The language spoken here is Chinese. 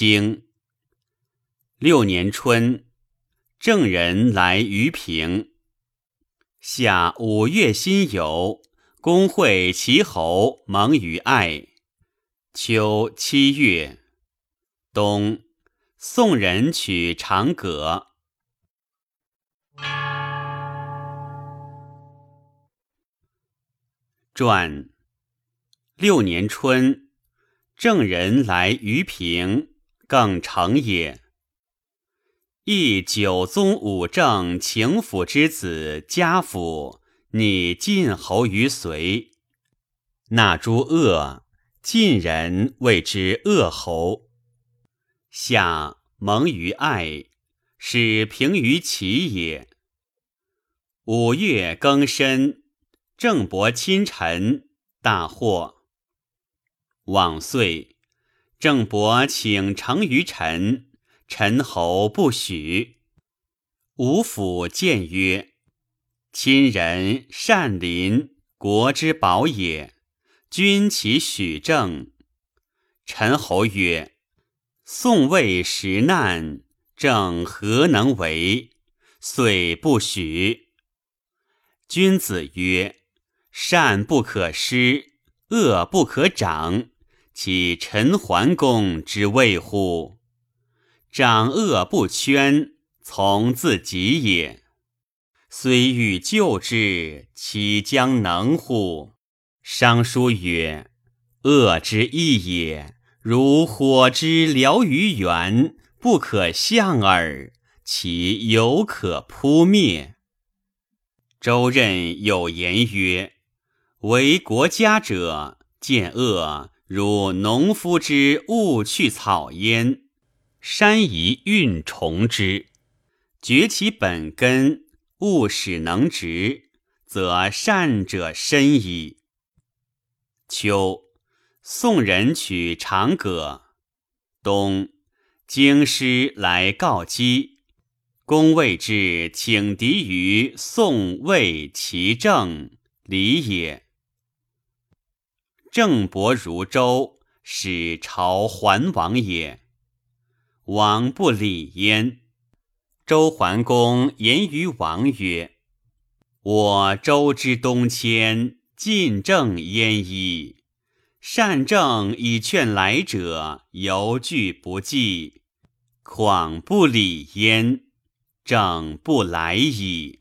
经六年春，郑人来于平。夏五月辛酉，公会齐侯蒙于爱。秋七月，冬，宋人取长葛。传六年春，郑人来于平，更成也。亦九宗五正秦府之子家父，拟晋侯于隋。纳诸恶，晋人谓之恶侯。夏蒙于爱，使平于齐也。五月庚申。郑伯亲臣，大祸。往岁，郑伯请成于臣，陈侯不许。吴府谏曰：“亲人善邻，国之宝也。君其许正。”陈侯曰：“宋魏时难，郑何能为？遂不许。”君子曰。善不可施，恶不可长，岂陈桓公之谓乎？长恶不圈，从自己也。虽欲救之，其将能乎？商书曰：“恶之益也，如火之燎于原，不可向耳。其犹可扑灭。”周任有言曰。为国家者，见恶如农夫之勿去草焉，山移运虫之，绝其本根，勿使能植，则善者深矣。秋，宋人取长葛。冬，京师来告饥，公谓之请敌于宋魏齐郑，礼也。郑伯如周，使朝桓王也。王不礼焉。周桓公言于王曰：“我周之东迁，晋郑焉矣。善政以劝来者，犹惧不济。况不礼焉，郑不来矣。”